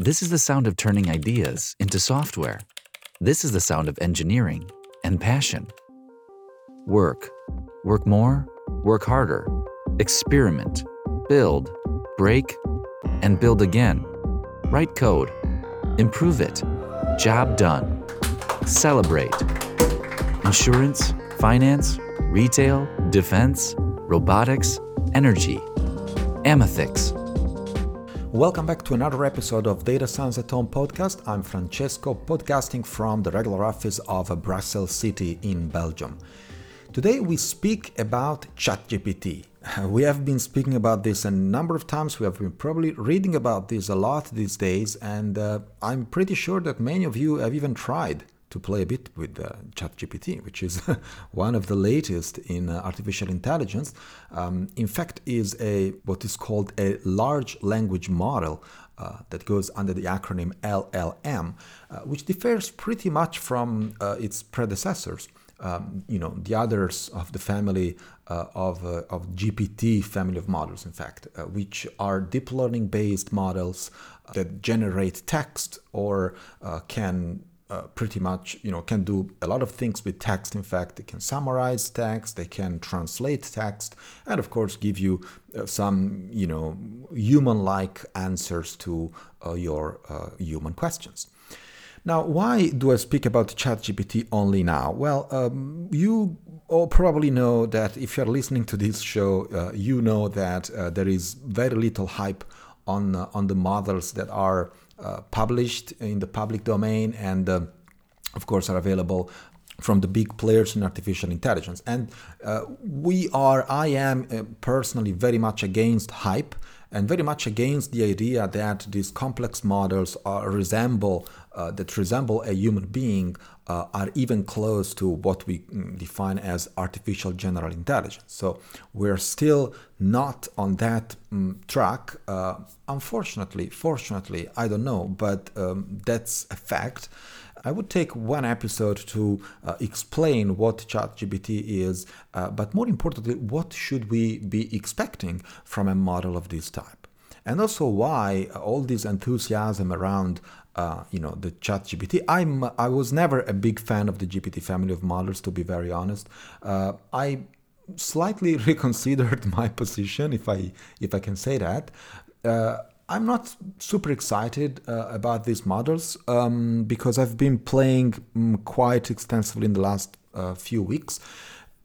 This is the sound of turning ideas into software. This is the sound of engineering and passion. Work. Work more, work harder. Experiment. Build. Break. And build again. Write code. Improve it. Job done. Celebrate. Insurance, finance, retail, defense, robotics, energy. Amethix. Welcome back to another episode of Data Science at Home podcast. I'm Francesco, podcasting from the regular office of Brussels City in Belgium. Today we speak about ChatGPT. We have been speaking about this a number of times. We have been probably reading about this a lot these days, and uh, I'm pretty sure that many of you have even tried to play a bit with uh, ChatGPT, which is one of the latest in uh, artificial intelligence. Um, in fact, is a what is called a large language model uh, that goes under the acronym LLM, uh, which differs pretty much from uh, its predecessors. Um, you know, the others of the family uh, of, of GPT family of models, in fact, which are deep learning based models that generate text or can uh, pretty much you know can do a lot of things with text. In fact they can summarize text they can translate text and of course give you uh, some you know human like answers to uh, your uh, human questions. Now why do i speak about chatgpt only now? Well um, you all probably know that if you're listening to this show uh, you know that uh, there is very little hype on on the models that are uh, published in the public domain and uh, of course are available from the big players in artificial intelligence. And uh, we are i am uh, personally very much against hype and very much against the idea that these complex models are resemble uh, that resemble a human being uh, are even close to what we mm, define as artificial general intelligence. So we're still not on that um, track. Uh, unfortunately, fortunately, I don't know, but um, that's a fact. I would take one episode to uh, explain what ChatGPT is, uh, but more importantly, what should we be expecting from a model of this type? And also why all this enthusiasm around uh, you know the chat gpt i'm i was never a big fan of the gpt family of models to be very honest uh, i slightly reconsidered my position if i if i can say that uh, i'm not super excited uh, about these models um, because i've been playing um, quite extensively in the last uh, few weeks.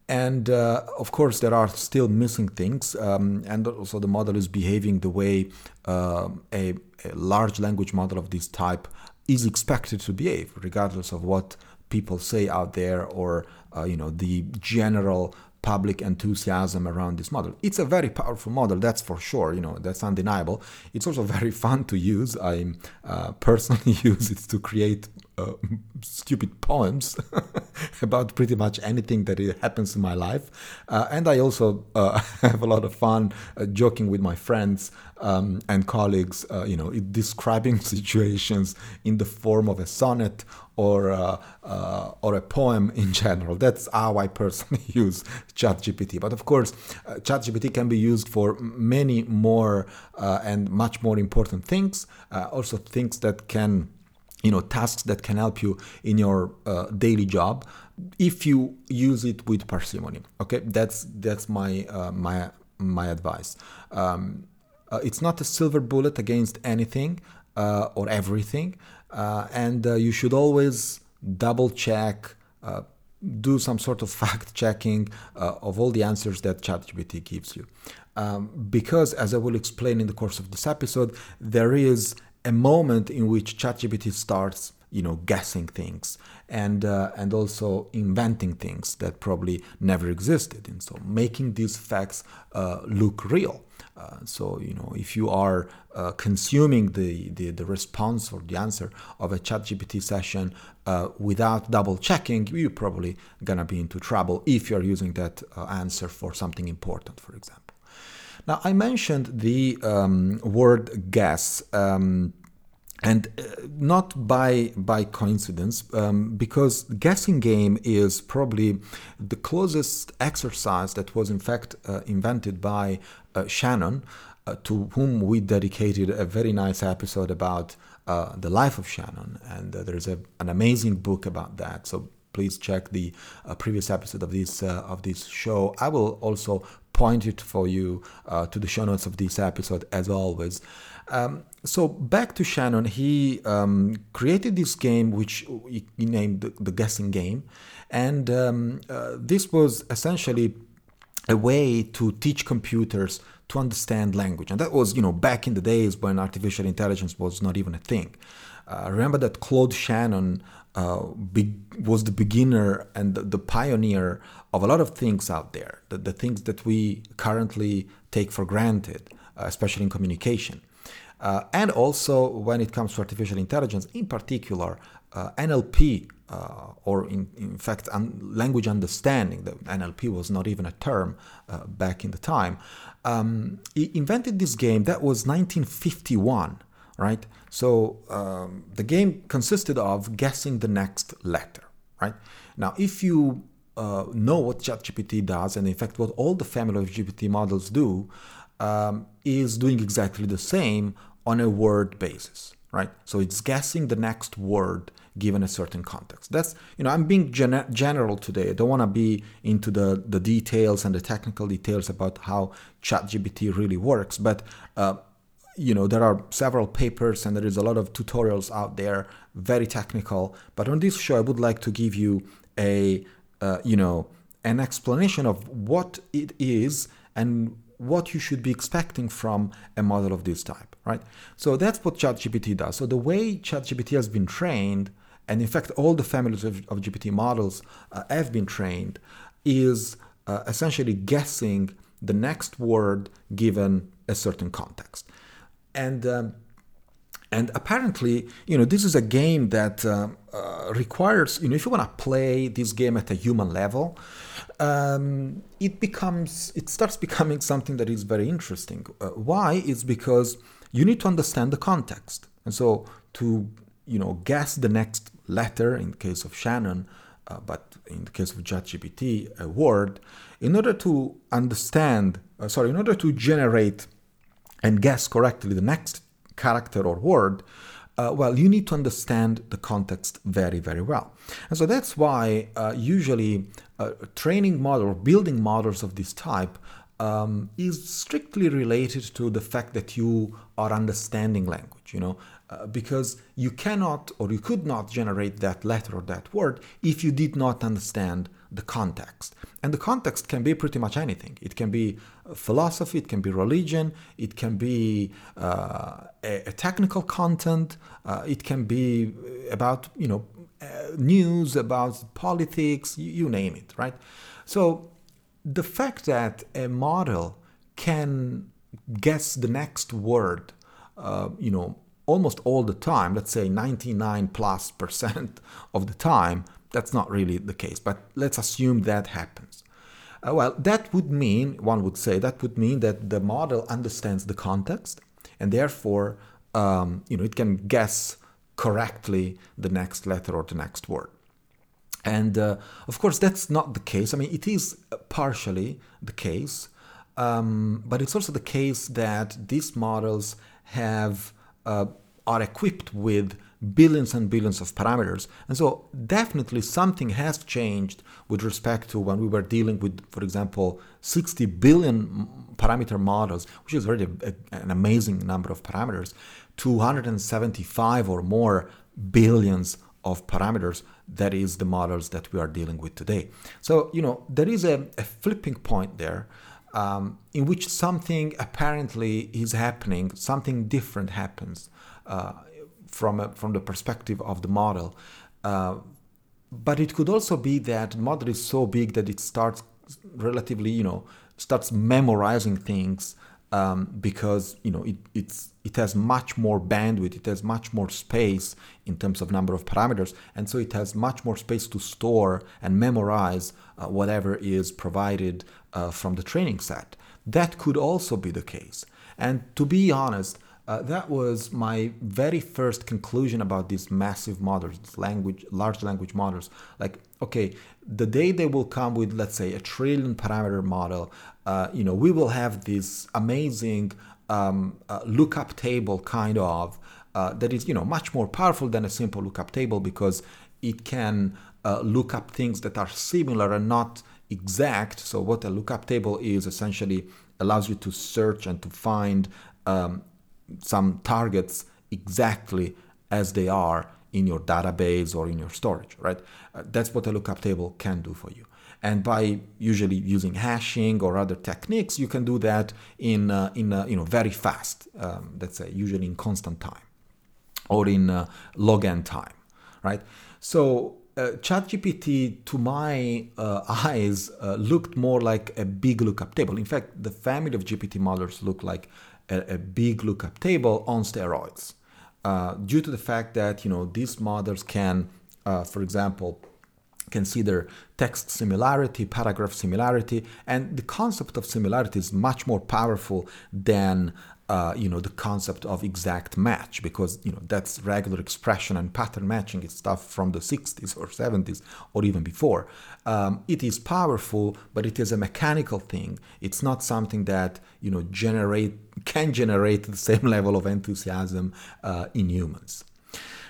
And uh, of course, there are still missing things, um, and also the model is behaving the way uh, a, a, large language model of this type is expected to behave, regardless of what people say out there or uh, you know the general public enthusiasm around this model. It's a very powerful model, that's for sure. You know, that's undeniable. It's also very fun to use. I uh, personally use it to create uh, stupid poems about pretty much anything that happens in my life. Uh, and I also uh, have a lot of fun uh, joking with my friends um, and colleagues, uh, you know, describing situations in the form of a sonnet or uh, uh, or a poem in general. That's how I personally use ChatGPT. But of course, uh, ChatGPT can be used for many more and much more important things. Also, things that can you know tasks that can help you in your uh, daily job if you use it with parsimony okay? That's that's my uh, my my advice. Um, uh, it's not a silver bullet against anything uh, or everything uh, and uh, you should always double check do some sort of fact checking of all the answers that ChatGPT gives you. Um, because as I will explain in the course of this episode there is a moment in which ChatGPT starts, you know, guessing things and uh, and also inventing things that probably never existed, and so making these facts uh, look real. Uh, so you know, if you are uh, consuming the, the, the response or the answer of a ChatGPT session uh, without double checking, you're probably gonna be into trouble if you're using that uh, answer for something important, for example. Now, I mentioned the um, word guess. Um, and uh, not by by coincidence, um, because guessing game is probably the closest exercise that was in fact uh, invented by uh, Shannon uh, to whom we dedicated a very nice episode about uh, the life of Shannon, and uh, there's a, an amazing book about that. So please check the previous episode of this of this show. I will also point it for you uh, to the show notes of this episode, as always. Um, so back to Shannon, he um, created this game which he named the, the guessing game, and um, this was essentially a way to teach computers to understand language. And that was, you know, back in the days when artificial intelligence was not even a thing. Uh, remember that Claude Shannon uh, be- was the beginner and the, the, pioneer of a lot of things out there, the, the things that we currently take for granted, uh, especially in communication. Uh, and also when it comes to artificial intelligence, in particular, uh, NLP uh, or in, in fact un- language understanding the nlp was not even a term uh, back in the time. Um, he invented this game that was 1951 right? So um, the game consisted of guessing the next letter right? Now if you uh, know what ChatGPT does, and in fact, what all the family of GPT models do, um, is doing exactly the same on a word basis, right? So it's guessing the next word given a certain context. That's, you know, I'm being gen- general today. I don't want to be into the, the details and the technical details about how ChatGPT really works, but, uh, you know, there are several papers and there is a lot of tutorials out there, very technical. But on this show, I would like to give you a, uh, you know, an explanation of what it is and what you should be expecting from a model of this type, right? So that's what ChatGPT does. So the way ChatGPT has been trained and in fact, all the families of, of GPT models uh, have been trained, is uh, essentially guessing the next word given a certain context. And um, and apparently, you know, this is a game that uh, uh, requires, you know, if you want to play this game at a human level, um, it becomes, it starts becoming something that is very interesting. Uh, why? It's because you need to understand the context. And so to, you know, guess the next letter in the case of Shannon, uh, but in the case of ChatGPT, a word, in order to understand, uh, sorry, in order to generate and guess correctly the next character or word, uh, well, you need to understand the context very, very well. And so that's why uh, usually uh, training model or building models of this type um, is strictly related to the fact that you are understanding language. You know, uh, because you cannot or you could not generate that letter or that word if you did not understand the context. And the context can be pretty much anything. It can be philosophy, it can be religion, it can be uh, a, a, technical content, uh, it can be about you know uh, news, about politics, you, you name it, right? So the fact that a model can guess the next word, uh, you know, almost all the time, let's say 99 plus percent of the time, that's not really the case, but let's assume that happens. Uh, well, that would mean, one would say, that would mean that the model understands the context and therefore, um, you know, it can guess correctly the next letter or the next word. And uh, of course, that's not the case. I mean, it is partially the case, um, but it's also the case that these models have uh, are equipped with billions and billions of parameters. And so, definitely, something has changed with respect to when we were dealing with, for example, 60 billion parameter models, which is already an amazing number of parameters, 275 or more billions of parameters. That is the models that we are dealing with today. So, you know, there is a, a flipping point there um, in which something apparently is happening, something different happens from, a, from the perspective of the model. Uh, but it could also be that model is so big that it starts relatively, you know, starts memorizing things um, because you know it, it's it has much more bandwidth, it has much more space in terms of number of parameters, and so it has much more space to store and memorize uh, whatever is provided uh, from the training set. That could also be the case. And to be honest, uh, that was my very first conclusion about these massive models, language, large language models. Like, okay, the day they will come with, let's say, a trillion parameter model, uh, you know, we will have this amazing um, lookup table kind of uh, that is you know much more powerful than a simple lookup table because it can uh, look up things that are similar and not exact. So what a lookup table is essentially allows you to search and to find um, some targets exactly as they are in your database or in your storage, right? Uh, that's what a lookup table can do for you. And by usually using hashing or other techniques, you can do that in uh, in uh, you know very fast. Um, let's say usually in constant time or in uh, log n time, right? So uh, ChatGPT, to my uh, eyes, looked more like a big lookup table. In fact, the family of GPT models look like a, a big lookup table on steroids, uh, due to the fact that you know these models can, uh, for example, consider text similarity, paragraph similarity, and the concept of similarity is much more powerful than uh, you know the concept of exact match because you know that's regular expression and pattern matching is stuff from the 60s or 70s or even before. Um, it is powerful but it is a mechanical thing. It's not something that you know generate can generate the same level of enthusiasm uh, in humans.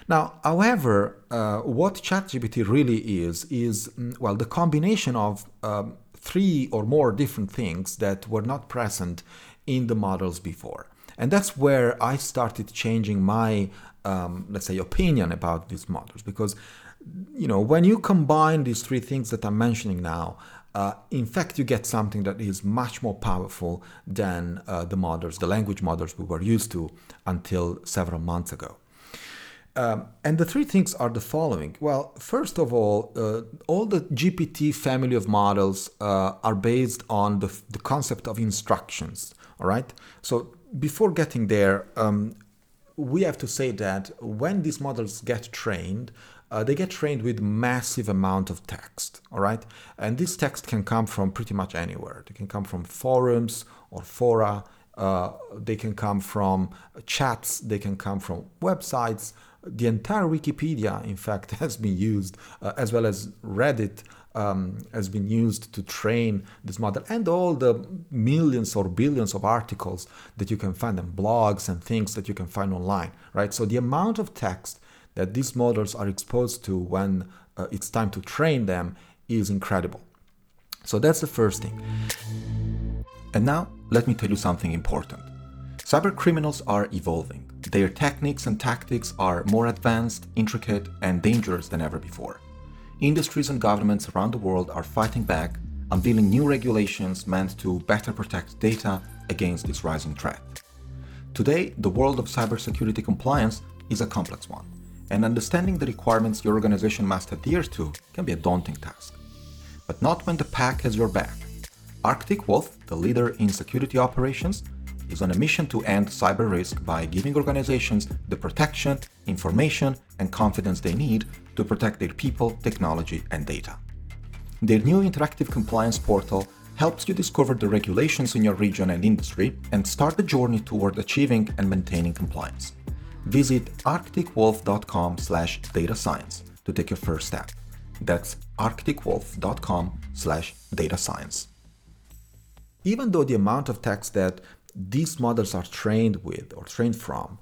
Now, however, uh, what ChatGPT really is is mm, well the combination of um, three or more different things that were not present in the models before. And that's where I started changing my, um, let's say, opinion about these models. Because, you know, when you combine these three things that I'm mentioning now, uh, in fact, you get something that is much more powerful than uh, the models, the language models we were used to until several months ago. Um, and the three things are the following. Well, first of all, uh, all the GPT family of models uh, are based on the, the concept of instructions. All right. So before getting there, um, we have to say that when these models get trained, uh, they get trained with massive amount of text. All right. And this text can come from pretty much anywhere. They can come from forums or fora. Uh, they can come from chats. They can come from websites the entire Wikipedia, in fact, has been used, uh, as well as Reddit um, has been used to train this model, and all the millions or billions of articles that you can find, and blogs and things that you can find online, right? So the amount of text that these models are exposed to when uh, it's time to train them is incredible. So that's the first thing. And now, let me tell you something important. Cyber criminals are evolving. Their techniques and tactics are more advanced, intricate, and dangerous than ever before. Industries and governments around the world are fighting back, unveiling new regulations meant to better protect data against this rising threat. Today, the world of cybersecurity compliance is a complex one, and understanding the requirements your organization must adhere to can be a daunting task. But not when the pack has your back. Arctic Wolf, the leader in security operations, is on a mission to end cyber risk by giving organizations the protection, information, and confidence they need to protect their people, technology, and data. Their new interactive compliance portal helps you discover the regulations in your region and industry and start the journey toward achieving and maintaining compliance. Visit arcticwolf.com/data science to take your first step. That's arcticwolf.com/data science. Even though the amount of text that these models are trained with or trained from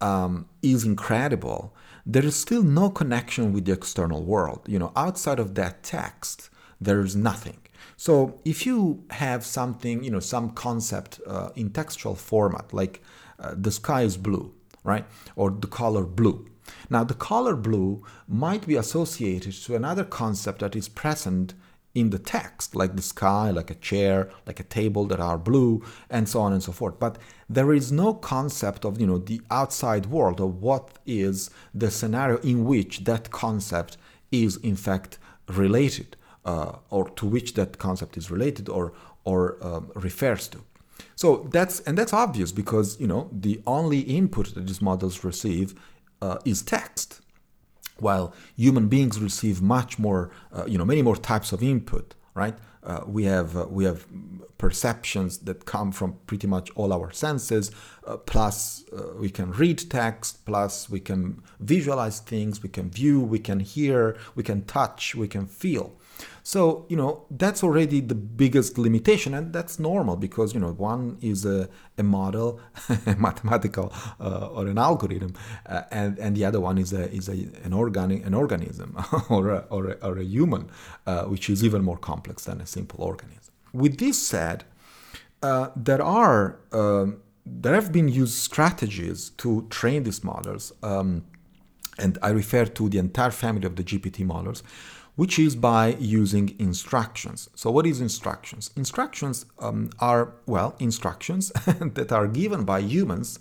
um, is incredible, there is still no connection with the external world. You know, outside of that text, there is nothing. So if you have something, you know, some concept uh, in textual format, like uh, the sky is blue, right, or the color blue. Now, the color blue might be associated to another concept that is present in the text, like the sky, like a chair, like a table that are blue, and so on and so forth. But there is no concept of you know the outside world of what is the scenario in which that concept is in fact related, uh, or to which that concept is related or or um, refers to. So that's and that's obvious because you know the only input that these models receive uh, is text while human beings receive much more, uh, you know, many more types of input, right? Uh, we have uh, we have perceptions that come from pretty much all our senses. Uh, plus, uh, we can read text. Plus, we can visualize things. We can view. We can hear. We can touch. We can feel. So, you know, that's already the biggest limitation, and that's normal because, you know, one is a, a model, mathematical uh, or an algorithm, uh, and, and the other one is, a, is a, an, organic, an organism or, a, or, a, or a human, uh, which is even more complex than a simple organism. With this said, uh, there are um, there have been used strategies to train these models, um, and I refer to the entire family of the GPT models, which is by using instructions. So, what is instructions? Instructions um, are, well, instructions that are given by humans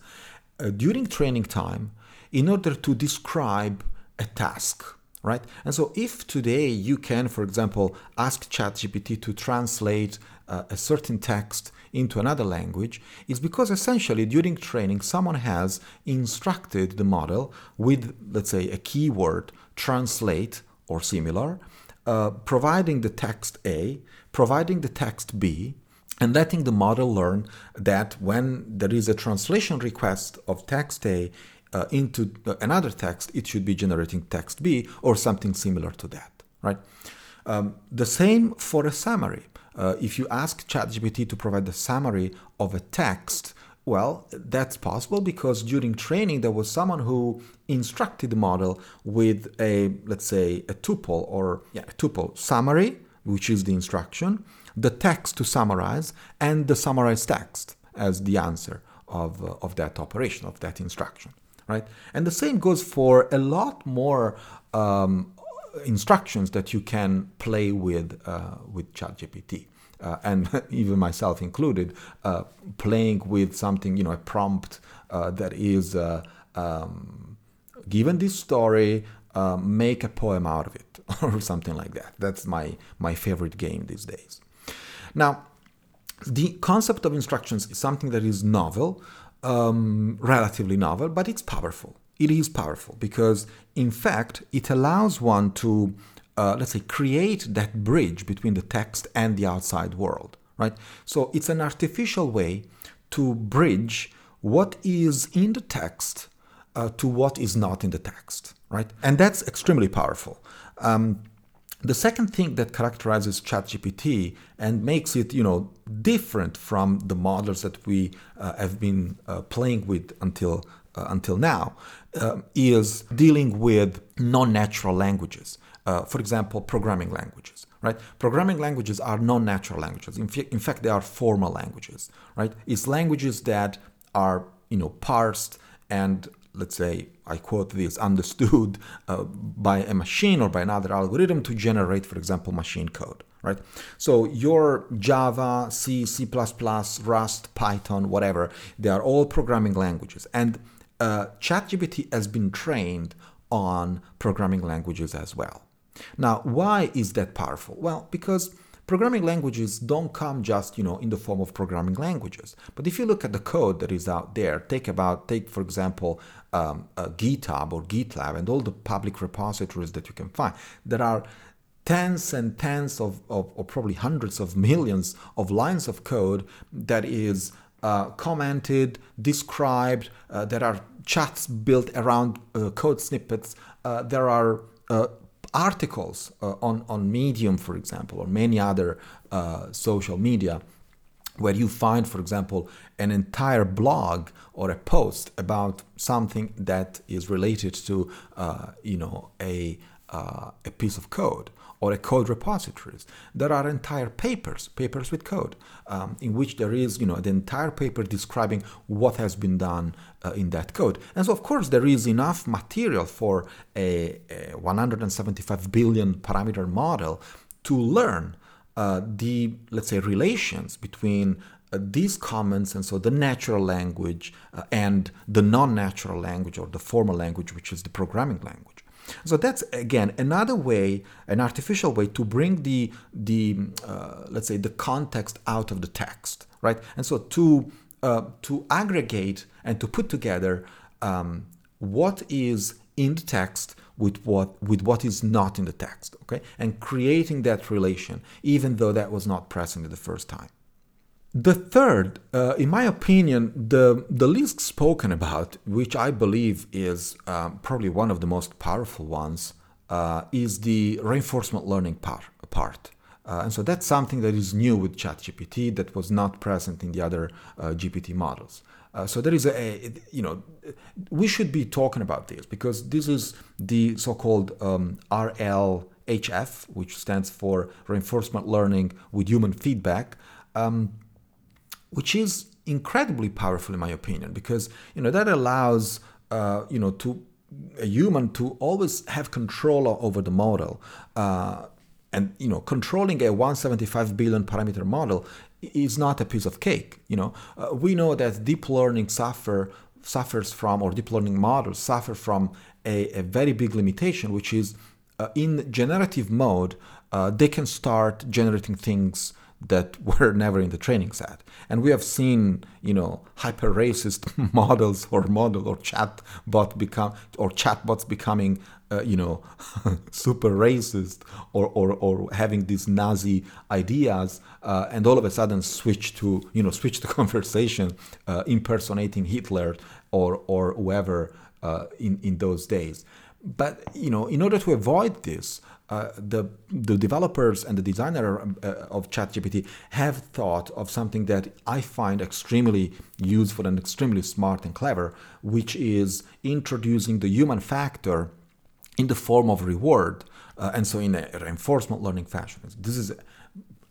uh, during training time in order to describe a task, right? And so, if today you can, for example, ask ChatGPT to translate uh, a certain text into another language, it's because essentially during training someone has instructed the model with, let's say, a keyword translate or similar, uh, providing the text A, providing the text B, and letting the model learn that when there is a translation request of text A uh, into another text, it should be generating text B or something similar to that, right? Um, the same for a summary. Uh, if you ask ChatGPT to provide the summary of a text, well, that's possible because during training there was someone who instructed the model with a, let's say, a tuple or yeah, a tuple summary, which is the instruction, the text to summarize, and the summarized text as the answer of, uh, of that operation, of that instruction, right? And the same goes for a lot more um, instructions that you can play with uh, with ChatGPT uh, and even myself included, uh, playing with something, you know, a prompt uh, that is uh, um, given this story, uh, make a poem out of it, or something like that. That's my my favorite game these days. Now, the concept of instructions is something that is novel, um, relatively novel, but it's powerful. It is powerful because, in fact, it allows one to uh, let's say, create that bridge between the text and the outside world, right? So it's an artificial way to bridge what is in the text uh, to what is not in the text, right? And that's extremely powerful. Um, the second thing that characterizes ChatGPT and makes it, you know, different from the models that we uh, have been uh, playing with until uh, until now uh, is dealing with non-natural languages uh, for example, programming languages, right? Programming languages are non-natural languages. In, f- in fact, they are formal languages, right? It's languages that are, you know, parsed and let's say I quote this understood uh, by a machine or by another algorithm to generate, for example, machine code, right? So your Java, C, C++, Rust, Python, whatever, they are all programming languages, and uh, ChatGPT has been trained on programming languages as well. Now, why is that powerful? Well, because programming languages don't come just you know in the form of programming languages but if you look at the code that is out there take about take for example um, github or gitlab and all the public repositories that you can find there are tens and tens of, of or probably hundreds of millions of lines of code that is uh, commented described uh, there are chats built around uh, code snippets uh, there are uh, articles uh, on, on Medium, for example, or many other uh, social media, where you find, for example, an entire blog or a post about something that is related to, uh, you know, a, uh, a piece of code or a code repositories. There are entire papers, papers with code, um, in which there is, you know, the entire paper describing what has been done uh, in that code. And so, of course, there is enough material for a, a 175 billion parameter model to learn uh, the, let's say, relations between uh, these comments and so the natural language uh, and the non-natural language or the formal language which is the programming language so that's again another way, an artificial way to bring the the uh, let's say the context out of the text, right? And so to uh, to aggregate and to put together um, what is in the text with what with what is not in the text okay and creating that relation even though that was not present in the first time the third uh, in my opinion the the least spoken about which i believe is um, probably one of the most powerful ones uh, is the reinforcement learning part. Uh, and so that's something that is new with ChatGPT that was not present in the other uh, GPT models. Uh, so there is a, a, you know, we should be talking about this because this is the so-called um, RLHF, which stands for Reinforcement Learning with Human Feedback, um, which is incredibly powerful in my opinion because you know that allows uh, you know to a human to always have control over the model. Uh, and you know, controlling a 175 billion parameter model is not a piece of cake. You know, uh, we know that deep learning suffer suffers from, or deep learning models suffer from a, a very big limitation, which is uh, in generative mode, uh, they can start generating things that were never in the training set. And we have seen, you know, hyper racist models or model or chatbot become or chatbots becoming, uh, you know, super racist or, or, or having these Nazi ideas, uh, and all of a sudden switch to, you know, switch the conversation, uh, impersonating Hitler or or whoever uh, in in those days. But you know, in order to avoid this, uh, the the developers and the designer of ChatGPT have thought of something that I find extremely useful and extremely smart and clever, which is introducing the human factor in the form of reward, uh, and so in a reinforcement learning fashion. This is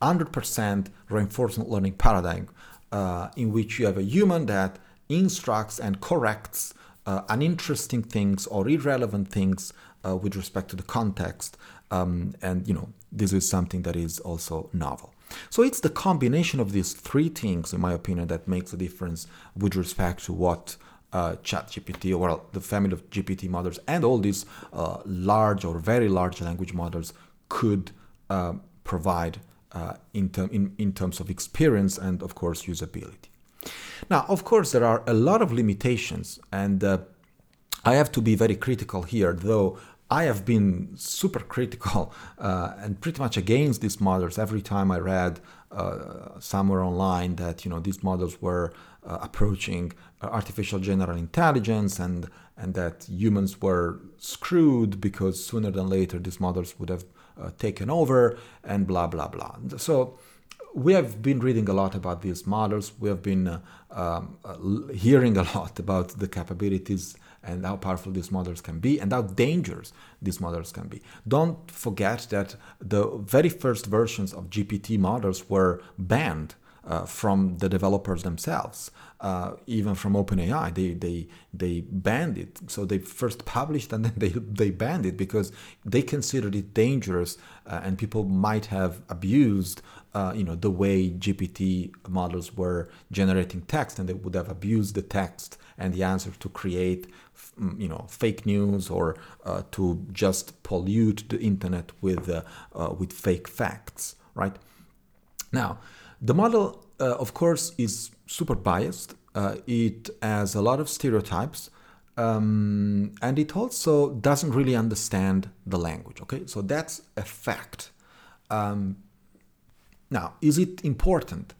100% reinforcement learning paradigm uh, in which you have a human that instructs and corrects uh, uninteresting things or irrelevant things uh, with respect to the context. Um, and you know, this is something that is also novel. So it's the combination of these three things, in my opinion, that makes a difference with respect to what uh, ChatGPT, or the family of GPT models, and all these uh, large or very large language models could uh, provide uh, in, ter- in, in terms of experience and, of course, usability. Now, of course, there are a lot of limitations, and uh, I have to be very critical here, though I have been super critical uh, and pretty much against these models every time I read uh, somewhere online that you know these models were uh, approaching artificial general intelligence and and that humans were screwed because sooner than later these models would have uh, taken over and blah blah blah. So we have been reading a lot about these models. We have been uh, um, uh, hearing a lot about the capabilities and how powerful these models can be and how dangerous these models can be. Don't forget that the very first versions of GPT models were banned uh, from the developers themselves, uh, even from OpenAI. They, they, they banned it. So they first published and then they, they banned it because they considered it dangerous uh, and people might have abused uh, you know the way GPT models were generating text and they would have abused the text and the answer to create mm, you know fake news or uh, to just pollute the internet with uh, with fake facts right now the model, uh, of course, is super biased. Uh, it has a lot of stereotypes. Um, and it also doesn't really understand the language. Okay, so that's a fact. Um, now, is it important?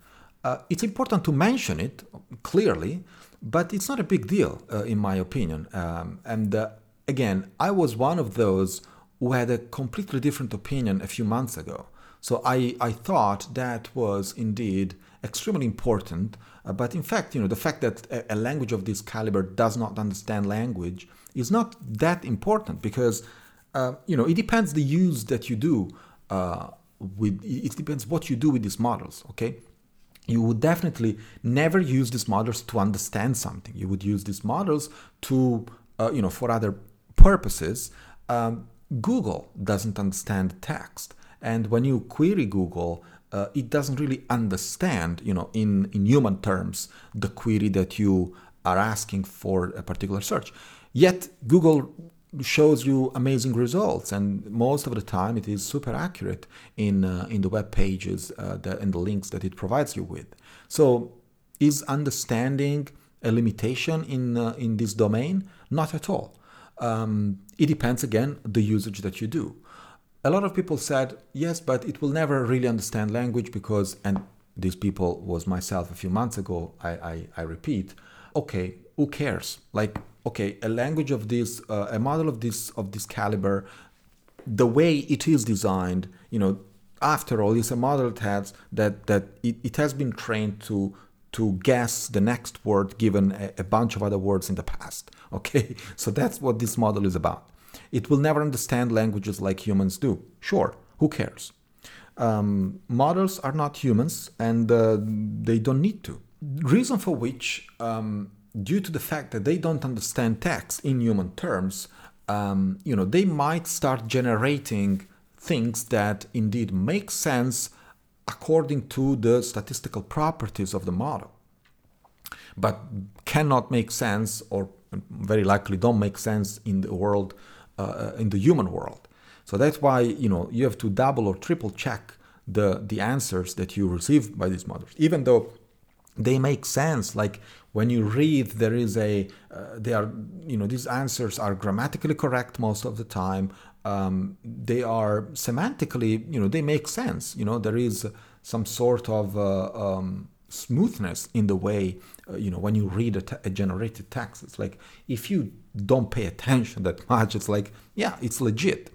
Uh, it's important to mention it clearly, but it's not a big deal, uh, in my opinion. Um, and uh, again, I was one of those who had a completely different opinion a few months ago. So I, I thought that was indeed extremely important. Uh, but in fact, you know, the fact that a, a, language of this caliber does not understand language is not that important because, uh, you know, it depends the use that you do uh, with, it depends what you do with these models, okay? You would definitely never use these models to understand something. You would use these models to, uh, you know, for other purposes. Um, Google doesn't understand text. And when you query Google, uh, it doesn't really understand, you know, in, in human terms, the query that you are asking for a particular search. Yet Google shows you amazing results, and most of the time it is super accurate in uh, in the web pages uh, the, and the links that it provides you with. So, is understanding a limitation in uh, in this domain? Not at all. Um, it depends again the usage that you do. A lot of people said yes, but it will never really understand language because, and these people was myself a few months ago. I I, I repeat, okay, who cares? Like okay, a language of this, uh, a model of this of this caliber, the way it is designed, you know, after all, it's a model that that that it, it has been trained to to guess the next word given a, a bunch of other words in the past. Okay, so that's what this model is about. It will never understand languages like humans do. Sure, who cares? Um, models are not humans and uh, they don't need to. Reason for which, um, due to the fact that they don't understand text in human terms, um, you know, they might start generating things that indeed make sense according to the statistical properties of the model, but cannot make sense or very likely don't make sense in the world, uh, in the human world. So that's why you know you have to double or triple check the the answers that you receive by these models, even though they make sense. Like when you read, there is a uh, they are you know these answers are grammatically correct most of the time um, they are semantically, you know, they make sense. You know, there is some sort of uh, um, smoothness in the way, uh, you know, when you read a, generated text. It's like if you don't pay attention that much, it's like, yeah, it's legit.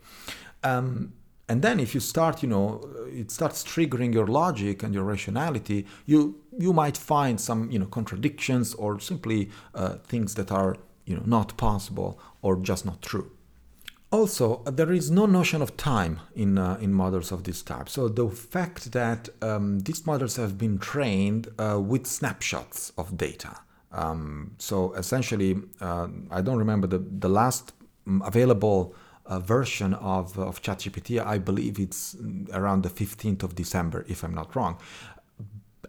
Um, and then if you start, you know, it starts triggering your logic and your rationality. You you might find some, you know, contradictions or simply uh, things that are, you know, not possible or just not true. Also, there is no notion of time in, uh, in models of this type. So the fact that um, these models have been trained uh, with snapshots of data. Um, so essentially, uh, I don't remember the, the last mm, available uh, version of, of ChatGPT. I believe it's around the 15th of December, if I'm not wrong.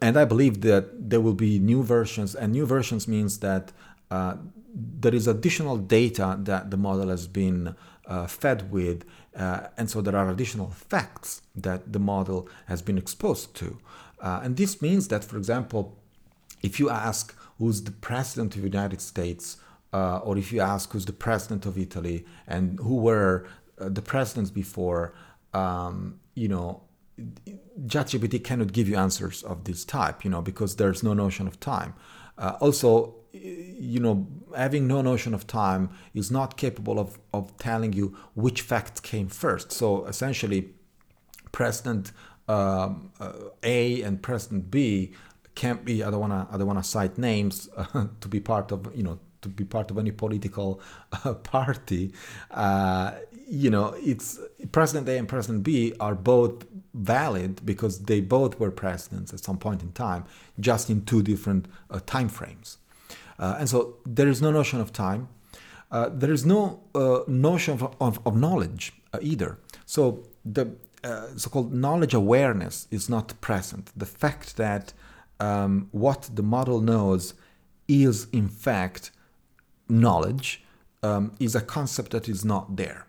And I believe that there will be new versions, and new versions means that uh, there is additional data that the model has been uh, fed with, uh, and so there are additional facts that the model has been exposed to. Uh, and this means that, for example, if you ask who's the president of the United States, uh, or if you ask who's the president of Italy and who were uh, the presidents before, um, you know, ChatGPT cannot give you answers of this type, you know, because there's no notion of time. Uh, also, you know, having no notion of time is not capable of, of telling you which facts came first. So essentially, President um, uh, A and President B can't be. I don't wanna. I don't wanna cite names uh, to be part of. You know, to be part of any political uh, party. Uh, you know, it's President A and President B are both valid because they both were presidents at some point in time, just in two different uh, time frames. Uh, and so there is no notion of time. Uh, there is no uh, notion of, of, of knowledge either. So the so-called knowledge awareness is not present. The fact that um, what the model knows is in fact knowledge um, is a concept that is not there,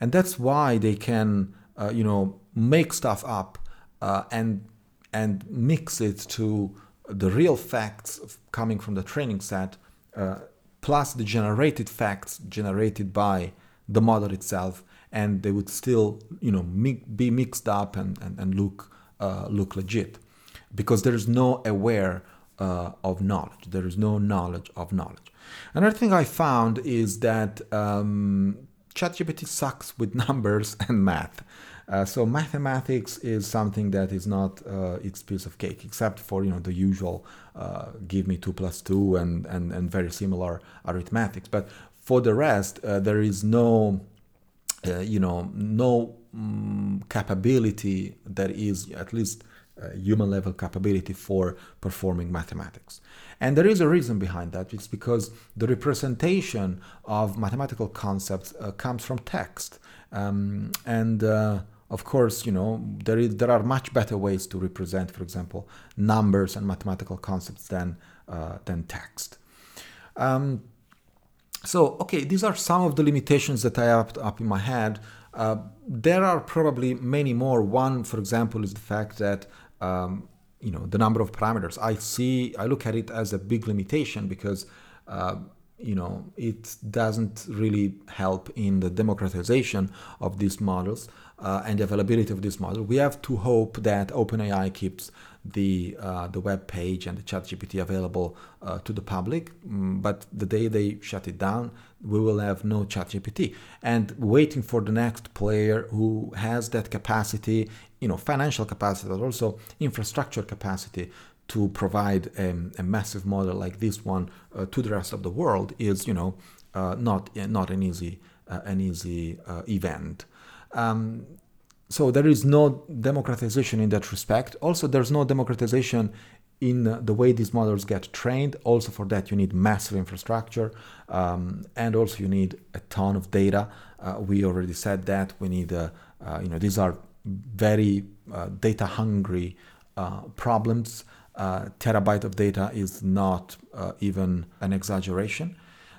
and that's why they can uh, you know make stuff up uh, and and mix it to the real facts coming from the training set uh, plus the generated facts generated by the model itself and they would still you know mi- be mixed up and, and, and look uh, look legit. Because there is no aware uh, of knowledge. There is no knowledge of knowledge. Another thing i found is that um, ChatGPT sucks with numbers and math uh, so mathematics is something that is not uh, its piece of cake, except for you know the usual uh, give me two plus two and, and and very similar arithmetics. But for the rest, uh, there is no uh, you know no um, capability that is at least human level capability for performing mathematics. And there is a reason behind that. It's because the representation of mathematical concepts comes from text. Um, and uh, of course, you know, there, is, there are much better ways to represent, for example, numbers and mathematical concepts than, uh, than text. Um, so, okay, these are some of the limitations that I have up in my head. Uh, there are probably many more. One, for example, is the fact that um, you know the number of parameters. I see, I look at it as a big limitation because uh, you know, it doesn't really help in the democratization of these models uh, and the availability of this model. We have to hope that OpenAI keeps the uh, the web page and the ChatGPT available uh, to the public. Mm, but the day they shut it down, we will have no ChatGPT. And waiting for the next player who has that capacity, you know, financial capacity, but also infrastructure capacity to provide um, a massive model like this one uh, to the rest of the world is, you know, uh, not not an easy uh, an easy uh, event. Um, so there is no democratization in that respect. Also, there's no democratization in the way these models get trained. Also, for that, you need massive infrastructure um, and also you need a ton of data. Uh, we already said that we need, uh, uh, you know, these are very uh, data hungry uh, problems. Uh, terabyte of data is not even an exaggeration.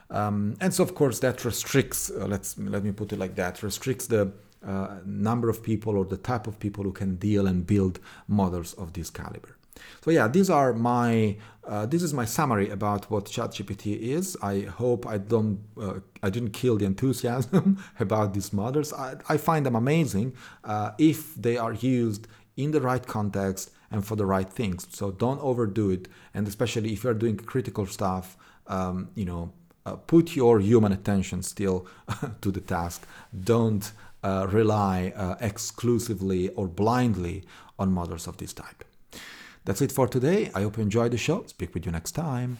Um, and so, of course, that restricts, let's let me put it like that, restricts the uh, number of people or the type of people who can deal and build models of this caliber. So yeah, these are my uh, this is my summary about what ChatGPT is. I hope I don't uh, I didn't kill the enthusiasm about these models. I, I find them amazing uh, if they are used in the right context and for the right things. So don't overdo it, and especially if you're doing critical stuff, um, you know, uh, put your human attention still to the task. Don't uh, rely uh, exclusively or blindly on models of this type. That's it for today. I hope you enjoyed the show. Speak with you next time.